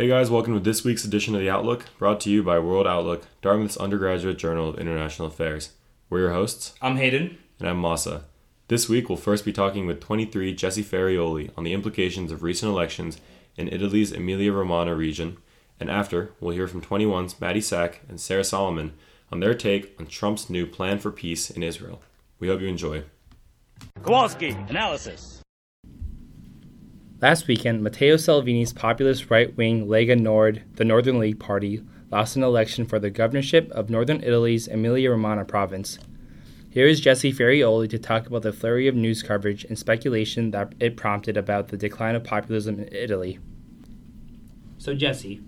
Hey guys, welcome to this week's edition of The Outlook, brought to you by World Outlook, Dartmouth's undergraduate journal of international affairs. We're your hosts, I'm Hayden. and I'm Masa. This week, we'll first be talking with 23 Jesse Ferrioli on the implications of recent elections in Italy's Emilia Romagna region, and after, we'll hear from 21's Maddie Sack and Sarah Solomon on their take on Trump's new plan for peace in Israel. We hope you enjoy. Kowalski, analysis. Last weekend, Matteo Salvini's populist right wing Lega Nord, the Northern League Party, lost an election for the governorship of Northern Italy's Emilia Romagna province. Here is Jesse Ferrioli to talk about the flurry of news coverage and speculation that it prompted about the decline of populism in Italy. So, Jesse,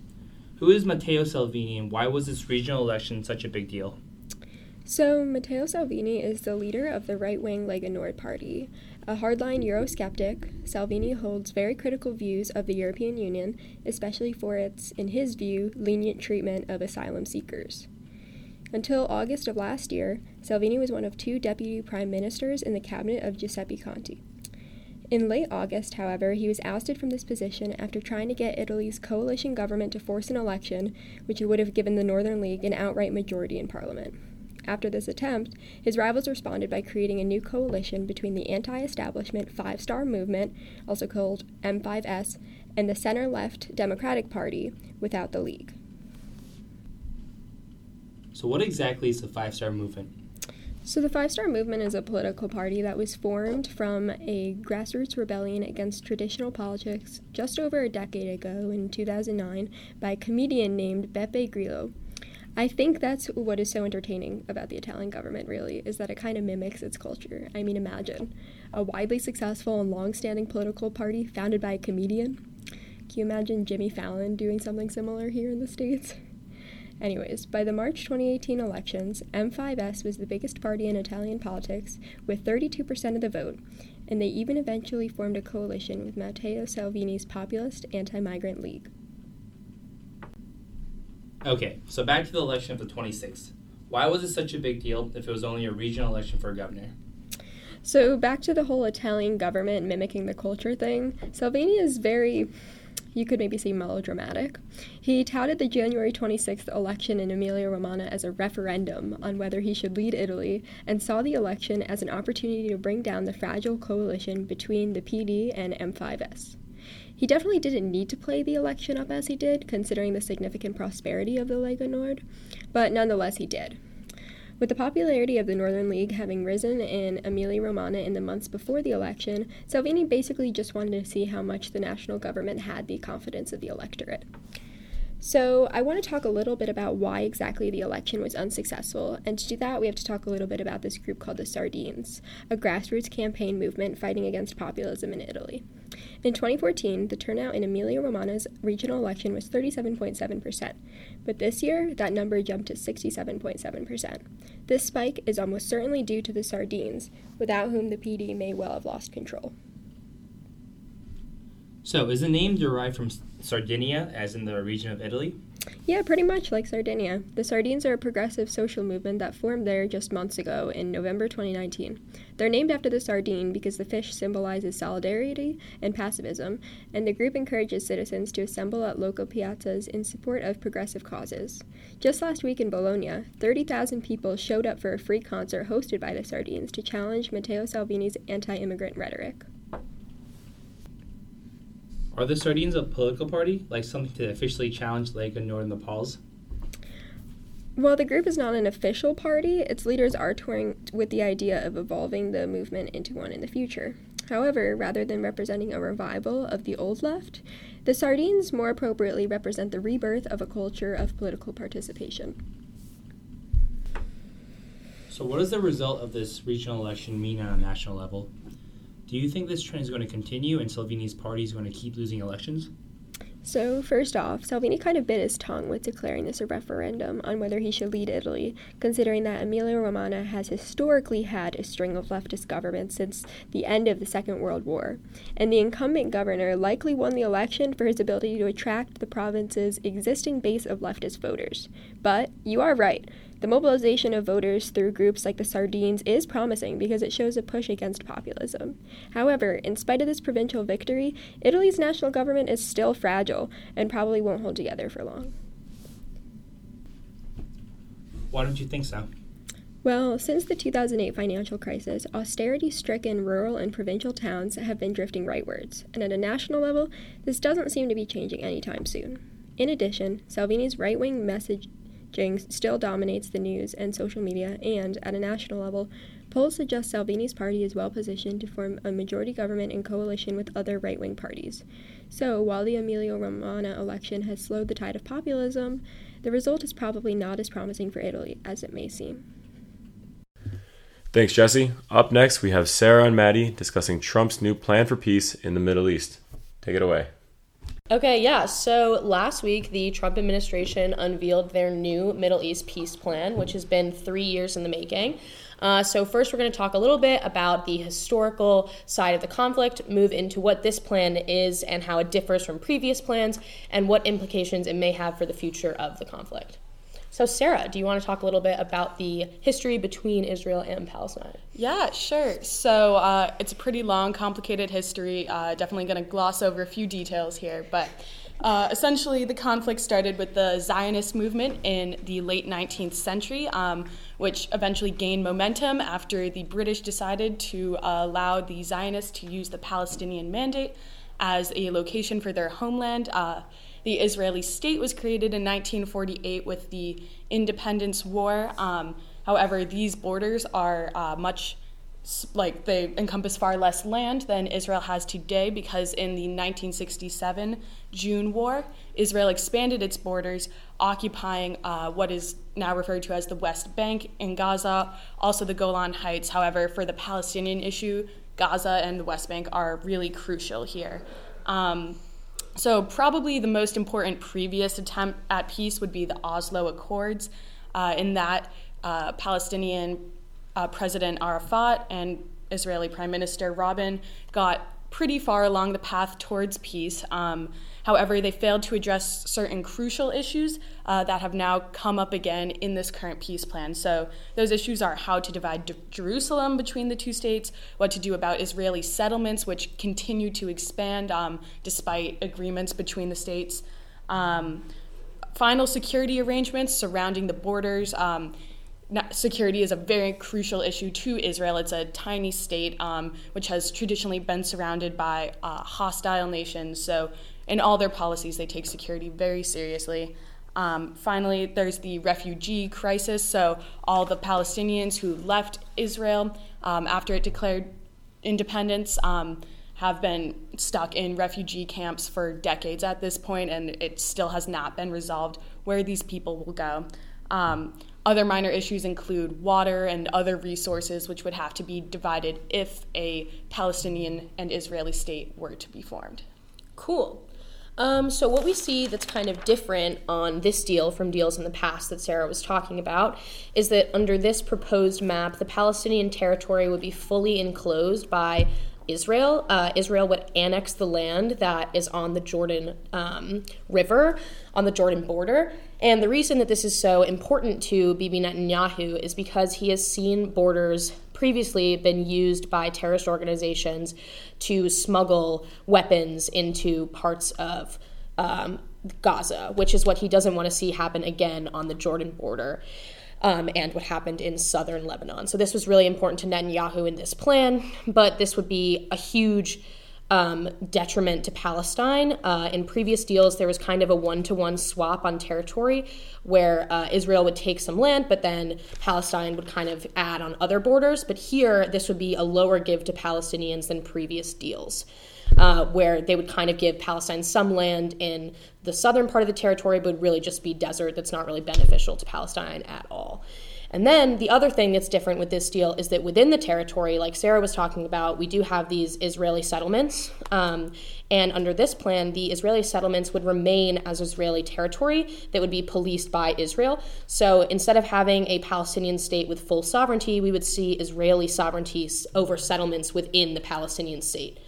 who is Matteo Salvini and why was this regional election such a big deal? So, Matteo Salvini is the leader of the right wing Lega Nord party. A hardline Eurosceptic, Salvini holds very critical views of the European Union, especially for its, in his view, lenient treatment of asylum seekers. Until August of last year, Salvini was one of two deputy prime ministers in the cabinet of Giuseppe Conte. In late August, however, he was ousted from this position after trying to get Italy's coalition government to force an election, which would have given the Northern League an outright majority in parliament. After this attempt, his rivals responded by creating a new coalition between the anti establishment Five Star Movement, also called M5S, and the center left Democratic Party without the League. So, what exactly is the Five Star Movement? So, the Five Star Movement is a political party that was formed from a grassroots rebellion against traditional politics just over a decade ago in 2009 by a comedian named Beppe Grillo. I think that's what is so entertaining about the Italian government, really, is that it kind of mimics its culture. I mean, imagine a widely successful and long standing political party founded by a comedian. Can you imagine Jimmy Fallon doing something similar here in the States? Anyways, by the March 2018 elections, M5S was the biggest party in Italian politics with 32% of the vote, and they even eventually formed a coalition with Matteo Salvini's populist anti migrant league. Okay, so back to the election of the 26th. Why was it such a big deal if it was only a regional election for a governor? So, back to the whole Italian government mimicking the culture thing, Salvini is very, you could maybe say melodramatic. He touted the January 26th election in Emilia Romagna as a referendum on whether he should lead Italy and saw the election as an opportunity to bring down the fragile coalition between the PD and M5S. He definitely didn't need to play the election up as he did, considering the significant prosperity of the Lega Nord, but nonetheless he did. With the popularity of the Northern League having risen in Emilia Romagna in the months before the election, Salvini basically just wanted to see how much the national government had the confidence of the electorate. So, I want to talk a little bit about why exactly the election was unsuccessful, and to do that, we have to talk a little bit about this group called the Sardines, a grassroots campaign movement fighting against populism in Italy. In 2014, the turnout in Emilia Romagna's regional election was 37.7%, but this year, that number jumped to 67.7%. This spike is almost certainly due to the Sardines, without whom the PD may well have lost control. So, is the name derived from Sardinia, as in the region of Italy? Yeah, pretty much like Sardinia. The Sardines are a progressive social movement that formed there just months ago in November 2019. They're named after the sardine because the fish symbolizes solidarity and pacifism, and the group encourages citizens to assemble at local piazzas in support of progressive causes. Just last week in Bologna, 30,000 people showed up for a free concert hosted by the Sardines to challenge Matteo Salvini's anti immigrant rhetoric. Are the Sardines a political party, like something to officially challenge Lega Nord and the Pals? While the group is not an official party, its leaders are touring with the idea of evolving the movement into one in the future. However, rather than representing a revival of the old left, the Sardines more appropriately represent the rebirth of a culture of political participation. So, what does the result of this regional election mean on a national level? Do you think this trend is going to continue and Salvini's party is going to keep losing elections? So, first off, Salvini kind of bit his tongue with declaring this a referendum on whether he should lead Italy, considering that Emilia Romagna has historically had a string of leftist governments since the end of the Second World War. And the incumbent governor likely won the election for his ability to attract the province's existing base of leftist voters. But you are right. The mobilization of voters through groups like the Sardines is promising because it shows a push against populism. However, in spite of this provincial victory, Italy's national government is still fragile and probably won't hold together for long. Why don't you think so? Well, since the 2008 financial crisis, austerity stricken rural and provincial towns have been drifting rightwards, and at a national level, this doesn't seem to be changing anytime soon. In addition, Salvini's right wing messaging still dominates the news and social media, and at a national level, polls suggest Salvini's party is well positioned to form a majority government in coalition with other right wing parties. So, while the Emilia Romagna election has slowed the tide of populism, the result is probably not as promising for Italy as it may seem. Thanks, Jesse. Up next, we have Sarah and Maddie discussing Trump's new plan for peace in the Middle East. Take it away. Okay, yeah. So last week, the Trump administration unveiled their new Middle East peace plan, which has been three years in the making. Uh, so, first, we're going to talk a little bit about the historical side of the conflict, move into what this plan is and how it differs from previous plans, and what implications it may have for the future of the conflict. So, Sarah, do you want to talk a little bit about the history between Israel and Palestine? Yeah, sure. So, uh, it's a pretty long, complicated history. Uh, definitely going to gloss over a few details here, but uh, essentially, the conflict started with the Zionist movement in the late 19th century, um, which eventually gained momentum after the British decided to uh, allow the Zionists to use the Palestinian Mandate as a location for their homeland. The Israeli state was created in 1948 with the Independence War. Um, however, these borders are uh, much like they encompass far less land than Israel has today because in the 1967 June War, Israel expanded its borders, occupying uh, what is now referred to as the West Bank in Gaza, also the Golan Heights. However, for the Palestinian issue, Gaza and the West Bank are really crucial here. Um, so, probably the most important previous attempt at peace would be the Oslo Accords. Uh, in that, uh, Palestinian uh, President Arafat and Israeli Prime Minister Rabin got pretty far along the path towards peace. Um, However, they failed to address certain crucial issues uh, that have now come up again in this current peace plan. So, those issues are how to divide D- Jerusalem between the two states, what to do about Israeli settlements, which continue to expand um, despite agreements between the states, um, final security arrangements surrounding the borders. Um, security is a very crucial issue to Israel. It's a tiny state um, which has traditionally been surrounded by uh, hostile nations. So in all their policies, they take security very seriously. Um, finally, there's the refugee crisis. So, all the Palestinians who left Israel um, after it declared independence um, have been stuck in refugee camps for decades at this point, and it still has not been resolved where these people will go. Um, other minor issues include water and other resources, which would have to be divided if a Palestinian and Israeli state were to be formed. Cool. Um, so what we see that's kind of different on this deal from deals in the past that Sarah was talking about is that under this proposed map, the Palestinian territory would be fully enclosed by Israel. Uh, Israel would annex the land that is on the Jordan um, River, on the Jordan border. And the reason that this is so important to Bibi Netanyahu is because he has seen borders previously been used by terrorist organizations to smuggle weapons into parts of um, Gaza, which is what he doesn't want to see happen again on the Jordan border. Um, and what happened in southern Lebanon. So, this was really important to Netanyahu in this plan, but this would be a huge um, detriment to Palestine. Uh, in previous deals, there was kind of a one to one swap on territory where uh, Israel would take some land, but then Palestine would kind of add on other borders. But here, this would be a lower give to Palestinians than previous deals. Uh, where they would kind of give Palestine some land in the southern part of the territory, but really just be desert that's not really beneficial to Palestine at all. And then the other thing that's different with this deal is that within the territory, like Sarah was talking about, we do have these Israeli settlements. Um, and under this plan, the Israeli settlements would remain as Israeli territory that would be policed by Israel. So instead of having a Palestinian state with full sovereignty, we would see Israeli sovereignty over settlements within the Palestinian state.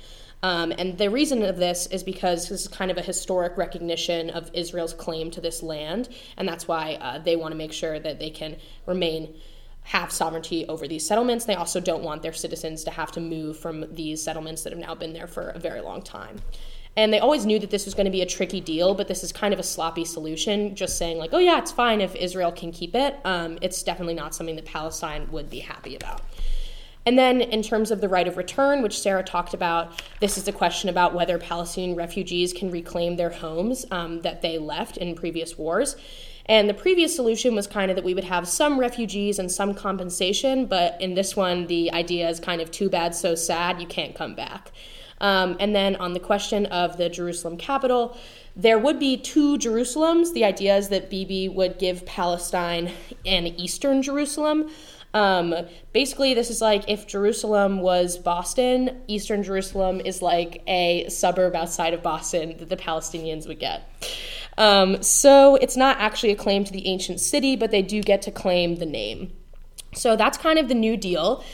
Um, and the reason of this is because this is kind of a historic recognition of Israel's claim to this land, and that's why uh, they want to make sure that they can remain have sovereignty over these settlements. They also don't want their citizens to have to move from these settlements that have now been there for a very long time. And they always knew that this was going to be a tricky deal, but this is kind of a sloppy solution, just saying, like, oh, yeah, it's fine if Israel can keep it. Um, it's definitely not something that Palestine would be happy about. And then, in terms of the right of return, which Sarah talked about, this is a question about whether Palestinian refugees can reclaim their homes um, that they left in previous wars. And the previous solution was kind of that we would have some refugees and some compensation, but in this one, the idea is kind of too bad, so sad, you can't come back. Um, and then on the question of the Jerusalem capital, there would be two Jerusalems. The idea is that Bibi would give Palestine an eastern Jerusalem. Um, basically, this is like if Jerusalem was Boston, Eastern Jerusalem is like a suburb outside of Boston that the Palestinians would get. Um, so it's not actually a claim to the ancient city, but they do get to claim the name. So that's kind of the new deal.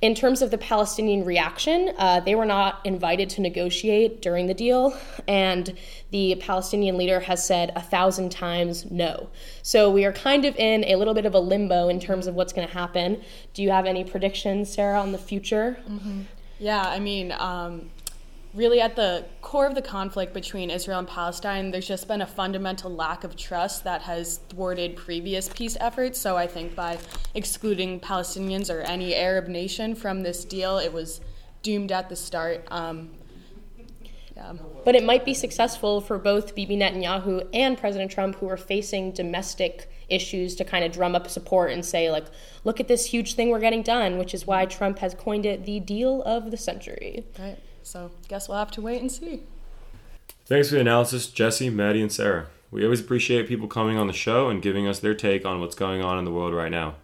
In terms of the Palestinian reaction, uh, they were not invited to negotiate during the deal, and the Palestinian leader has said a thousand times no. So we are kind of in a little bit of a limbo in terms of what's going to happen. Do you have any predictions, Sarah, on the future? Mm-hmm. Yeah, I mean, um, really at the core of the conflict between Israel and Palestine, there's just been a fundamental lack of trust that has thwarted previous peace efforts. So I think by excluding Palestinians or any Arab nation from this deal, it was doomed at the start. Um, yeah. But it might be successful for both Bibi Netanyahu and President Trump, who are facing domestic issues, to kind of drum up support and say, like, look at this huge thing we're getting done, which is why Trump has coined it the deal of the century. Right. So, guess we'll have to wait and see. Thanks for the analysis, Jesse, Maddie, and Sarah. We always appreciate people coming on the show and giving us their take on what's going on in the world right now.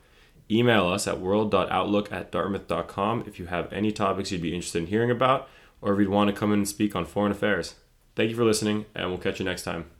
Email us at world.outlook at dartmouth.com if you have any topics you'd be interested in hearing about or if you'd want to come in and speak on foreign affairs. Thank you for listening, and we'll catch you next time.